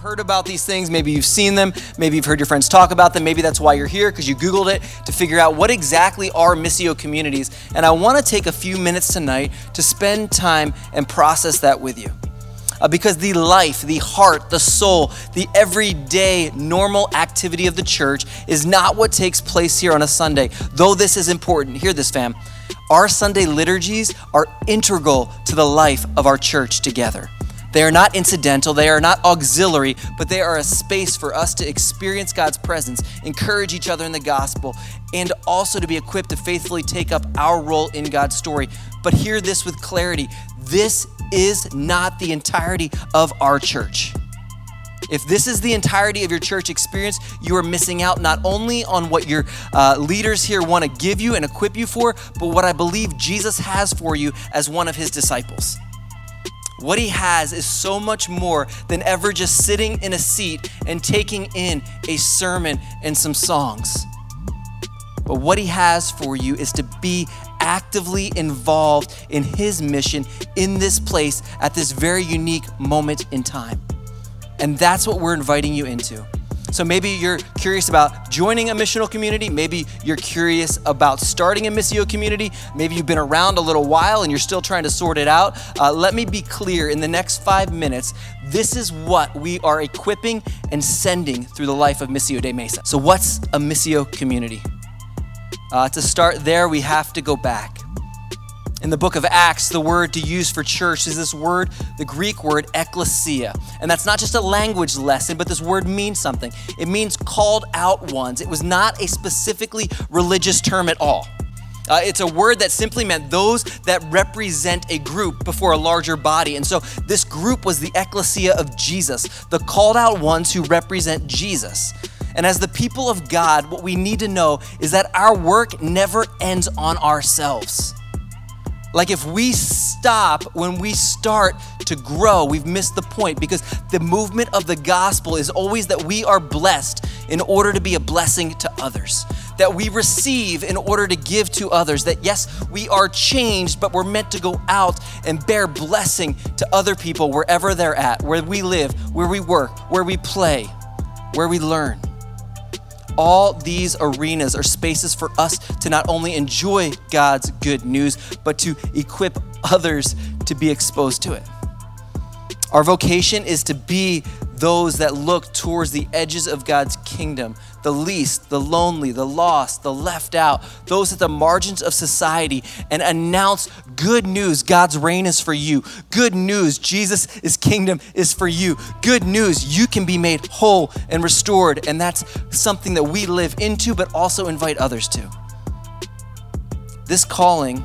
heard about these things, maybe you've seen them, maybe you've heard your friends talk about them, maybe that's why you're here because you Googled it to figure out what exactly are Missio communities. And I want to take a few minutes tonight to spend time and process that with you. Uh, because the life, the heart, the soul, the everyday normal activity of the church is not what takes place here on a Sunday. Though this is important, hear this, fam. Our Sunday liturgies are integral to the life of our church together. They are not incidental, they are not auxiliary, but they are a space for us to experience God's presence, encourage each other in the gospel, and also to be equipped to faithfully take up our role in God's story. But hear this with clarity this is not the entirety of our church. If this is the entirety of your church experience, you are missing out not only on what your uh, leaders here want to give you and equip you for, but what I believe Jesus has for you as one of his disciples. What he has is so much more than ever just sitting in a seat and taking in a sermon and some songs. But what he has for you is to be actively involved in his mission in this place at this very unique moment in time. And that's what we're inviting you into. So maybe you're curious about joining a missional community. Maybe you're curious about starting a missio community. Maybe you've been around a little while and you're still trying to sort it out. Uh, let me be clear in the next five minutes, this is what we are equipping and sending through the life of Missio Dei Mesa. So, what's a missio community? Uh, to start there, we have to go back. In the book of Acts, the word to use for church is this word, the Greek word ecclesia. And that's not just a language lesson, but this word means something. It means called out ones. It was not a specifically religious term at all. Uh, it's a word that simply meant those that represent a group before a larger body. And so this group was the ecclesia of Jesus, the called out ones who represent Jesus. And as the people of God, what we need to know is that our work never ends on ourselves. Like if we stop when we start to grow, we've missed the point because the movement of the gospel is always that we are blessed in order to be a blessing to others. That we receive in order to give to others. That yes, we are changed, but we're meant to go out and bear blessing to other people wherever they're at, where we live, where we work, where we play, where we learn. All these arenas are spaces for us to not only enjoy God's good news, but to equip others to be exposed to it. Our vocation is to be those that look towards the edges of God's kingdom, the least, the lonely, the lost, the left out, those at the margins of society, and announce good news God's reign is for you. Good news Jesus' kingdom is for you. Good news you can be made whole and restored. And that's something that we live into, but also invite others to. This calling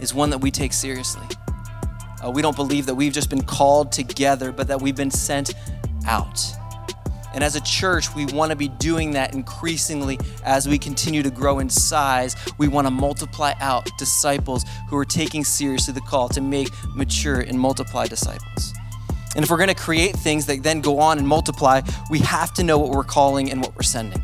is one that we take seriously. Uh, we don't believe that we've just been called together, but that we've been sent out. And as a church, we want to be doing that increasingly as we continue to grow in size. We want to multiply out disciples who are taking seriously the call to make mature and multiply disciples. And if we're going to create things that then go on and multiply, we have to know what we're calling and what we're sending.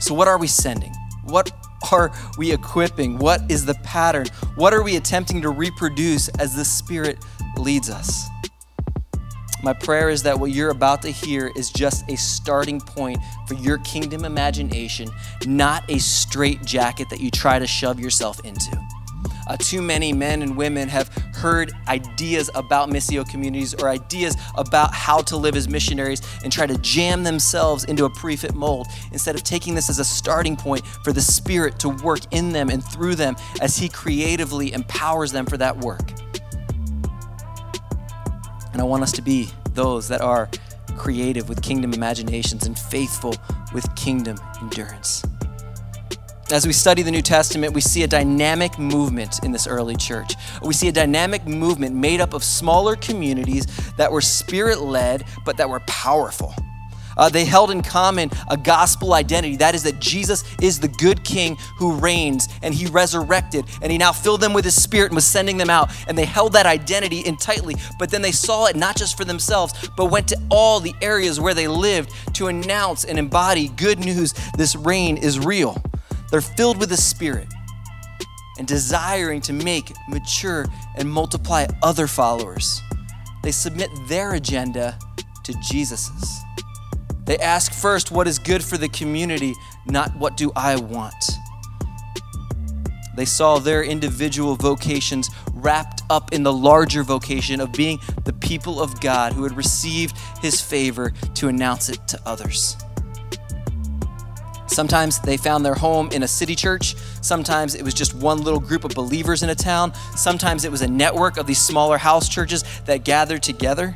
So, what are we sending? What are we equipping? What is the pattern? What are we attempting to reproduce as the Spirit leads us? My prayer is that what you're about to hear is just a starting point for your kingdom imagination, not a straight jacket that you try to shove yourself into. Uh, too many men and women have heard ideas about missio communities or ideas about how to live as missionaries and try to jam themselves into a prefit mold instead of taking this as a starting point for the Spirit to work in them and through them as He creatively empowers them for that work. And I want us to be those that are creative with kingdom imaginations and faithful with kingdom endurance. As we study the New Testament, we see a dynamic movement in this early church. We see a dynamic movement made up of smaller communities that were spirit led, but that were powerful. Uh, they held in common a gospel identity that is, that Jesus is the good king who reigns and he resurrected and he now filled them with his spirit and was sending them out. And they held that identity in tightly, but then they saw it not just for themselves, but went to all the areas where they lived to announce and embody good news this reign is real. They're filled with the Spirit and desiring to make, mature, and multiply other followers. They submit their agenda to Jesus's. They ask first what is good for the community, not what do I want. They saw their individual vocations wrapped up in the larger vocation of being the people of God who had received his favor to announce it to others. Sometimes they found their home in a city church. Sometimes it was just one little group of believers in a town. Sometimes it was a network of these smaller house churches that gathered together.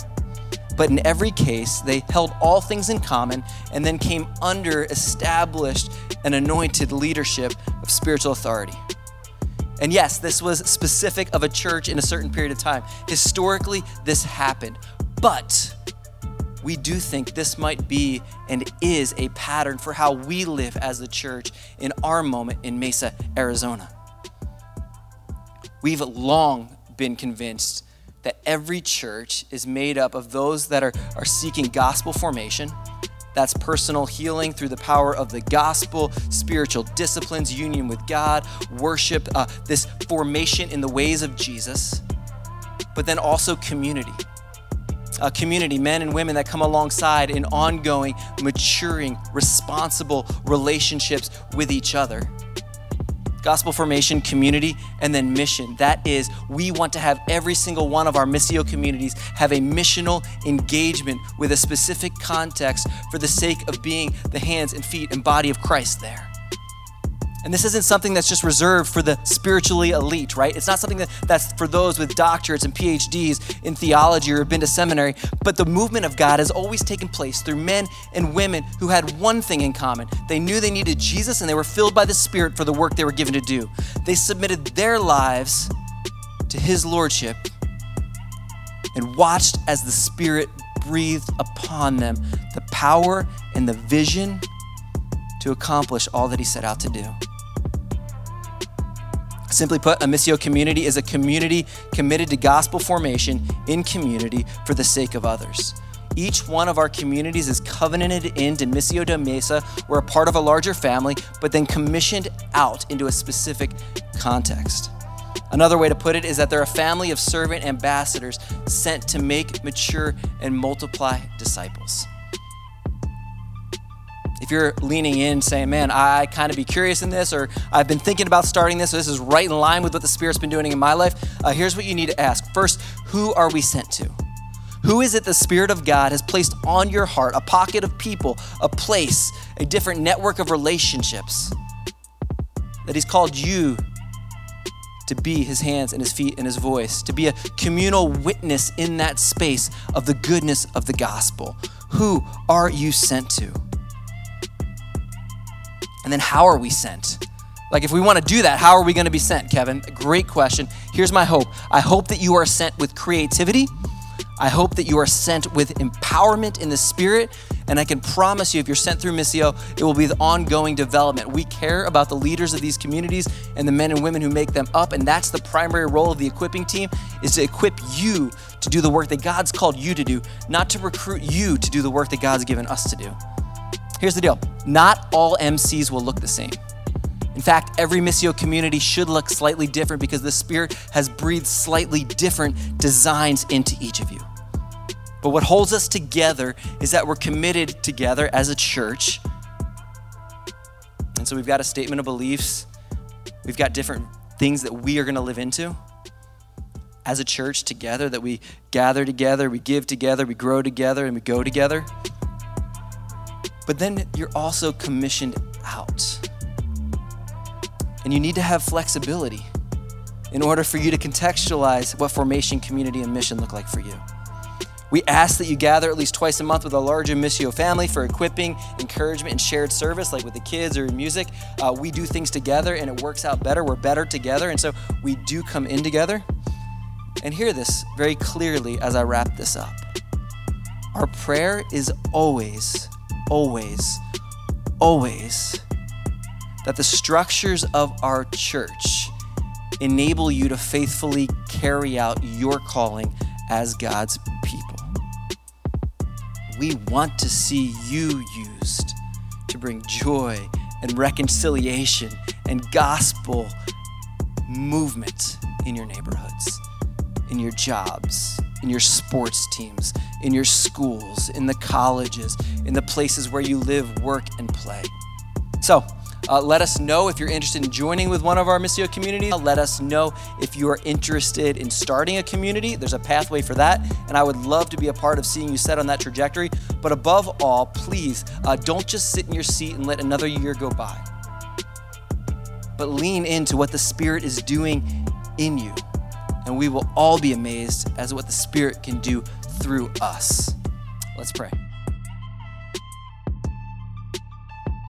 But in every case, they held all things in common and then came under established and anointed leadership of spiritual authority. And yes, this was specific of a church in a certain period of time. Historically, this happened. But we do think this might be and is a pattern for how we live as the church in our moment in Mesa, Arizona. We've long been convinced that every church is made up of those that are, are seeking gospel formation that's personal healing through the power of the gospel, spiritual disciplines, union with God, worship, uh, this formation in the ways of Jesus, but then also community. A community, men and women that come alongside in ongoing, maturing, responsible relationships with each other gospel formation, community, and then mission. That is, we want to have every single one of our Missio communities have a missional engagement with a specific context for the sake of being the hands and feet and body of Christ there. And this isn't something that's just reserved for the spiritually elite, right? It's not something that, that's for those with doctorates and PhDs in theology or have been to seminary. But the movement of God has always taken place through men and women who had one thing in common. They knew they needed Jesus and they were filled by the Spirit for the work they were given to do. They submitted their lives to His Lordship and watched as the Spirit breathed upon them the power and the vision to accomplish all that He set out to do. Simply put, a Missio community is a community committed to gospel formation in community for the sake of others. Each one of our communities is covenanted into Missio Dei Mesa. We're a part of a larger family, but then commissioned out into a specific context. Another way to put it is that they're a family of servant ambassadors sent to make, mature, and multiply disciples if you're leaning in saying, man, I kind of be curious in this, or I've been thinking about starting this, so this is right in line with what the Spirit's been doing in my life, uh, here's what you need to ask. First, who are we sent to? Who is it the Spirit of God has placed on your heart, a pocket of people, a place, a different network of relationships that He's called you to be His hands and His feet and His voice, to be a communal witness in that space of the goodness of the gospel? Who are you sent to? And then how are we sent? Like, if we want to do that, how are we going to be sent, Kevin? Great question. Here's my hope I hope that you are sent with creativity. I hope that you are sent with empowerment in the Spirit. And I can promise you, if you're sent through Missio, it will be the ongoing development. We care about the leaders of these communities and the men and women who make them up. And that's the primary role of the equipping team is to equip you to do the work that God's called you to do, not to recruit you to do the work that God's given us to do. Here's the deal not all MCs will look the same. In fact, every Missio community should look slightly different because the Spirit has breathed slightly different designs into each of you. But what holds us together is that we're committed together as a church. And so we've got a statement of beliefs, we've got different things that we are going to live into as a church together, that we gather together, we give together, we grow together, and we go together. But then you're also commissioned out. And you need to have flexibility in order for you to contextualize what formation, community, and mission look like for you. We ask that you gather at least twice a month with a larger Missio family for equipping, encouragement, and shared service, like with the kids or in music. Uh, we do things together and it works out better. We're better together. And so we do come in together. And hear this very clearly as I wrap this up. Our prayer is always always, always that the structures of our church enable you to faithfully carry out your calling as God's people. We want to see you used to bring joy and reconciliation and gospel movement in your neighborhoods, in your jobs, in your sports teams, in your schools, in the colleges, in the places where you live, work, and play. So, uh, let us know if you're interested in joining with one of our Missio communities. Let us know if you are interested in starting a community. There's a pathway for that, and I would love to be a part of seeing you set on that trajectory. But above all, please uh, don't just sit in your seat and let another year go by, but lean into what the Spirit is doing in you. And we will all be amazed as what the Spirit can do through us. Let's pray.